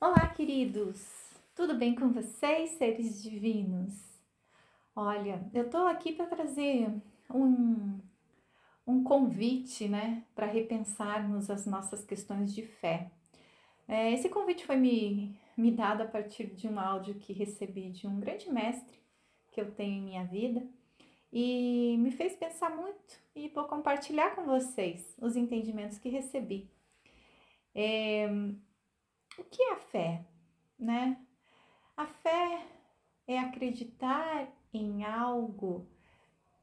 Olá, queridos! Tudo bem com vocês, seres divinos? Olha, eu tô aqui para trazer um, um convite, né, para repensarmos as nossas questões de fé. É, esse convite foi me, me dado a partir de um áudio que recebi de um grande mestre que eu tenho em minha vida e me fez pensar muito e vou compartilhar com vocês os entendimentos que recebi. É, o que é a fé, né? A fé é acreditar em algo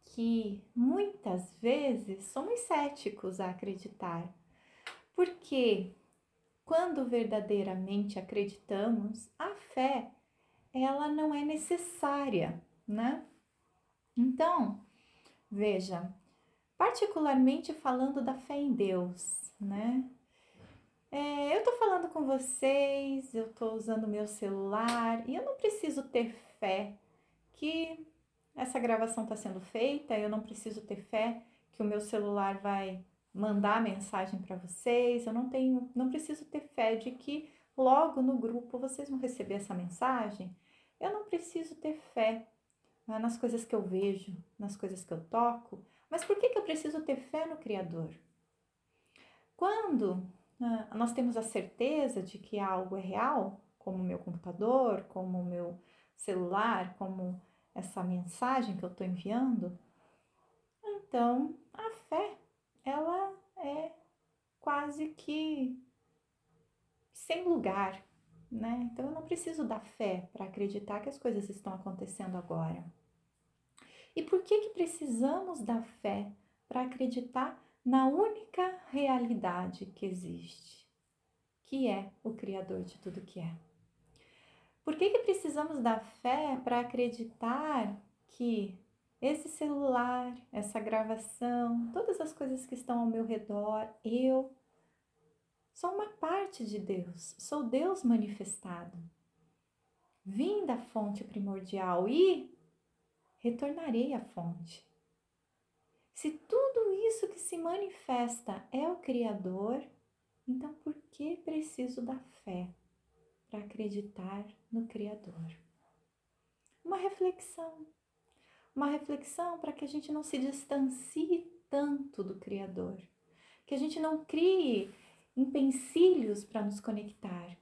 que muitas vezes somos céticos a acreditar. Porque quando verdadeiramente acreditamos, a fé ela não é necessária, né? Então, veja, particularmente falando da fé em Deus, né? É, eu tô falando com vocês, eu tô usando meu celular e eu não preciso ter fé que essa gravação está sendo feita, eu não preciso ter fé que o meu celular vai mandar mensagem para vocês, eu não tenho, não preciso ter fé de que logo no grupo vocês vão receber essa mensagem. Eu não preciso ter fé né, nas coisas que eu vejo, nas coisas que eu toco, mas por que, que eu preciso ter fé no Criador? Quando nós temos a certeza de que algo é real, como o meu computador, como o meu celular, como essa mensagem que eu estou enviando, então a fé, ela é quase que sem lugar, né? Então eu não preciso da fé para acreditar que as coisas estão acontecendo agora. E por que que precisamos da fé para acreditar na única realidade que existe, que é o Criador de tudo que é. Por que, que precisamos da fé para acreditar que esse celular, essa gravação, todas as coisas que estão ao meu redor, eu sou uma parte de Deus, sou Deus manifestado. Vim da fonte primordial e retornarei à fonte. Se tudo isso que se manifesta é o Criador, então por que preciso da fé para acreditar no Criador? Uma reflexão. Uma reflexão para que a gente não se distancie tanto do Criador, que a gente não crie empecilhos para nos conectar.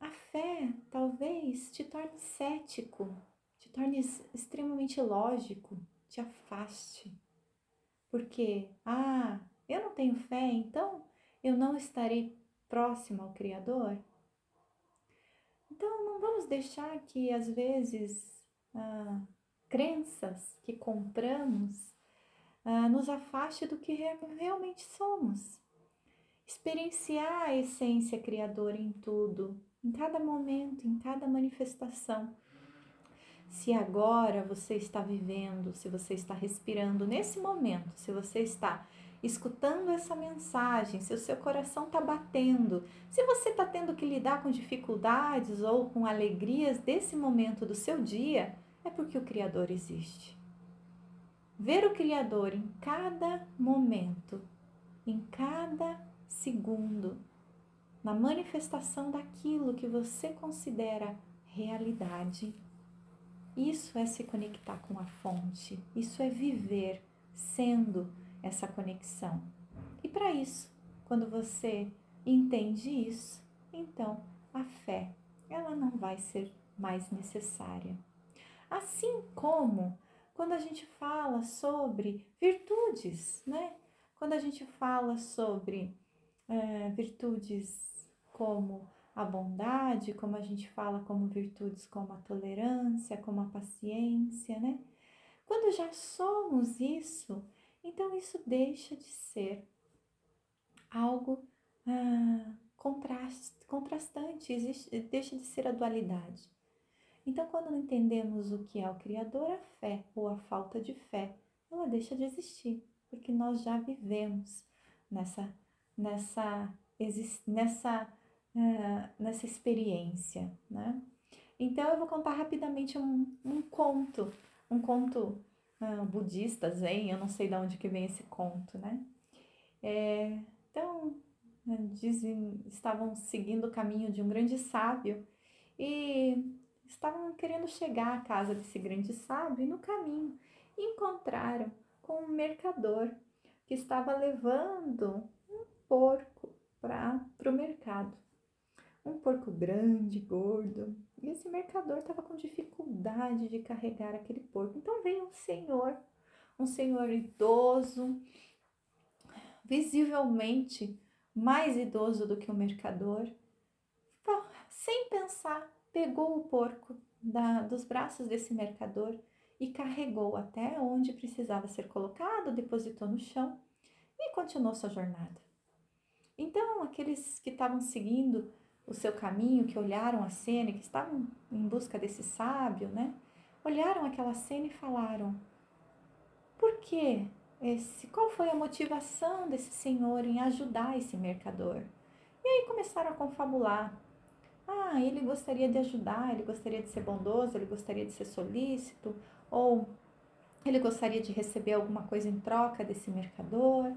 A fé talvez te torne cético, te torne extremamente lógico, te afaste. Porque, ah, eu não tenho fé, então eu não estarei próximo ao Criador? Então, não vamos deixar que às vezes ah, crenças que compramos ah, nos afaste do que realmente somos. Experienciar a essência criadora em tudo, em cada momento, em cada manifestação se agora você está vivendo, se você está respirando nesse momento, se você está escutando essa mensagem, se o seu coração está batendo, se você está tendo que lidar com dificuldades ou com alegrias desse momento do seu dia, é porque o Criador existe. Ver o Criador em cada momento, em cada segundo, na manifestação daquilo que você considera realidade isso é se conectar com a fonte, isso é viver sendo essa conexão. E para isso, quando você entende isso, então a fé, ela não vai ser mais necessária. Assim como quando a gente fala sobre virtudes, né? Quando a gente fala sobre é, virtudes como a bondade, como a gente fala como virtudes como a tolerância, como a paciência, né? Quando já somos isso, então isso deixa de ser algo ah, contrast, contrastante, existe, deixa de ser a dualidade. Então, quando entendemos o que é o Criador, a fé ou a falta de fé, ela deixa de existir, porque nós já vivemos nessa, nessa, nessa é, nessa experiência, né? Então eu vou contar rapidamente um, um conto, um conto uh, budista, zen, eu não sei de onde que vem esse conto, né? É, então, né, dizem, estavam seguindo o caminho de um grande sábio e estavam querendo chegar à casa desse grande sábio e no caminho encontraram com um mercador que estava levando um porco para o mercado. Um porco grande, gordo. E esse mercador estava com dificuldade de carregar aquele porco. Então veio um senhor, um senhor idoso, visivelmente mais idoso do que o mercador, sem pensar, pegou o porco da, dos braços desse mercador e carregou até onde precisava ser colocado, depositou no chão e continuou sua jornada. Então, aqueles que estavam seguindo o seu caminho, que olharam a cena, que estavam em busca desse sábio, né? Olharam aquela cena e falaram: Por que esse, qual foi a motivação desse senhor em ajudar esse mercador? E aí começaram a confabular. Ah, ele gostaria de ajudar, ele gostaria de ser bondoso, ele gostaria de ser solícito, ou ele gostaria de receber alguma coisa em troca desse mercador,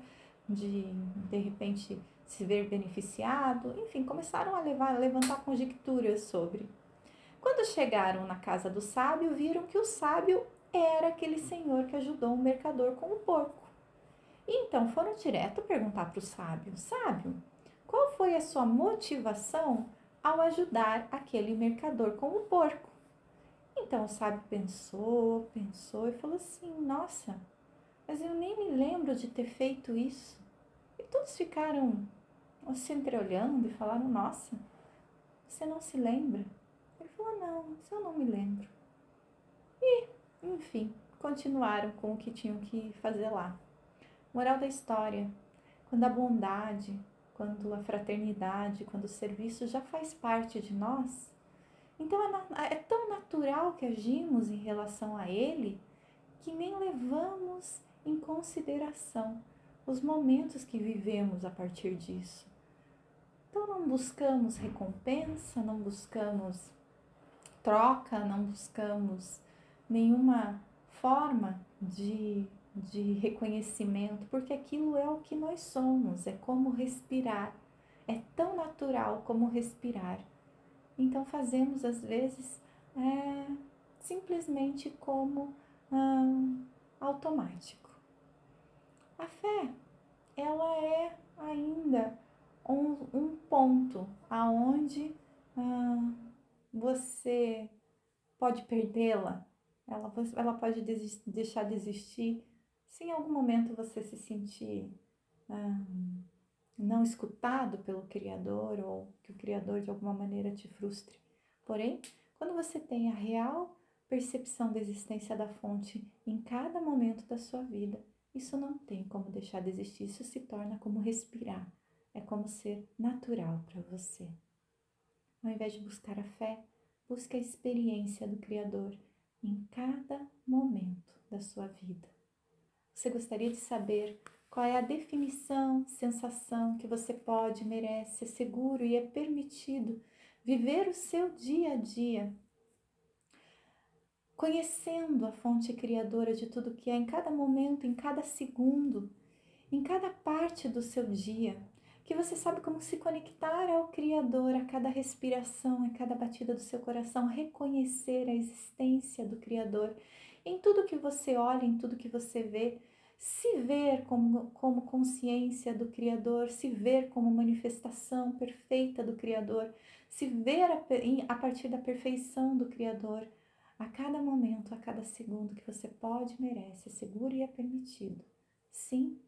de de repente se ver beneficiado, enfim, começaram a, levar, a levantar conjecturas sobre. Quando chegaram na casa do sábio, viram que o sábio era aquele senhor que ajudou o mercador com o porco. Então foram direto perguntar para o sábio: Sábio, qual foi a sua motivação ao ajudar aquele mercador com o porco? Então o sábio pensou, pensou e falou assim: Nossa, mas eu nem me lembro de ter feito isso. E todos ficaram se entreolhando e falaram: Nossa, você não se lembra? Ele falou: Não, isso eu não me lembro. E, enfim, continuaram com o que tinham que fazer lá. Moral da história: quando a bondade, quando a fraternidade, quando o serviço já faz parte de nós, então é, é tão natural que agimos em relação a ele que nem levamos em consideração os momentos que vivemos a partir disso. Então não buscamos recompensa, não buscamos troca, não buscamos nenhuma forma de, de reconhecimento, porque aquilo é o que nós somos, é como respirar, é tão natural como respirar. Então fazemos às vezes é, simplesmente como hum, automático. A fé, ela é ainda um, um ponto aonde ah, você pode perdê-la, ela, ela pode desistir, deixar de existir se em algum momento você se sentir ah, não escutado pelo Criador ou que o Criador de alguma maneira te frustre. Porém, quando você tem a real percepção da existência da fonte em cada momento da sua vida, isso não tem como deixar de existir, isso se torna como respirar, é como ser natural para você. Ao invés de buscar a fé, busque a experiência do Criador em cada momento da sua vida. Você gostaria de saber qual é a definição, sensação que você pode, merece, é seguro e é permitido viver o seu dia a dia, conhecendo a fonte criadora de tudo que é em cada momento, em cada segundo, em cada parte do seu dia, que você sabe como se conectar ao Criador a cada respiração, a cada batida do seu coração, reconhecer a existência do Criador em tudo que você olha, em tudo que você vê, se ver como, como consciência do Criador, se ver como manifestação perfeita do Criador, se ver a, a partir da perfeição do Criador, a cada momento, a cada segundo que você pode, merece, é seguro e é permitido. Sim,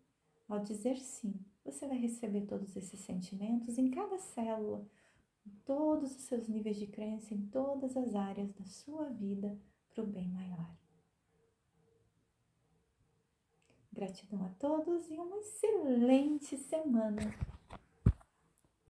ao dizer sim, você vai receber todos esses sentimentos em cada célula, em todos os seus níveis de crença, em todas as áreas da sua vida, para o bem maior. Gratidão a todos e uma excelente semana!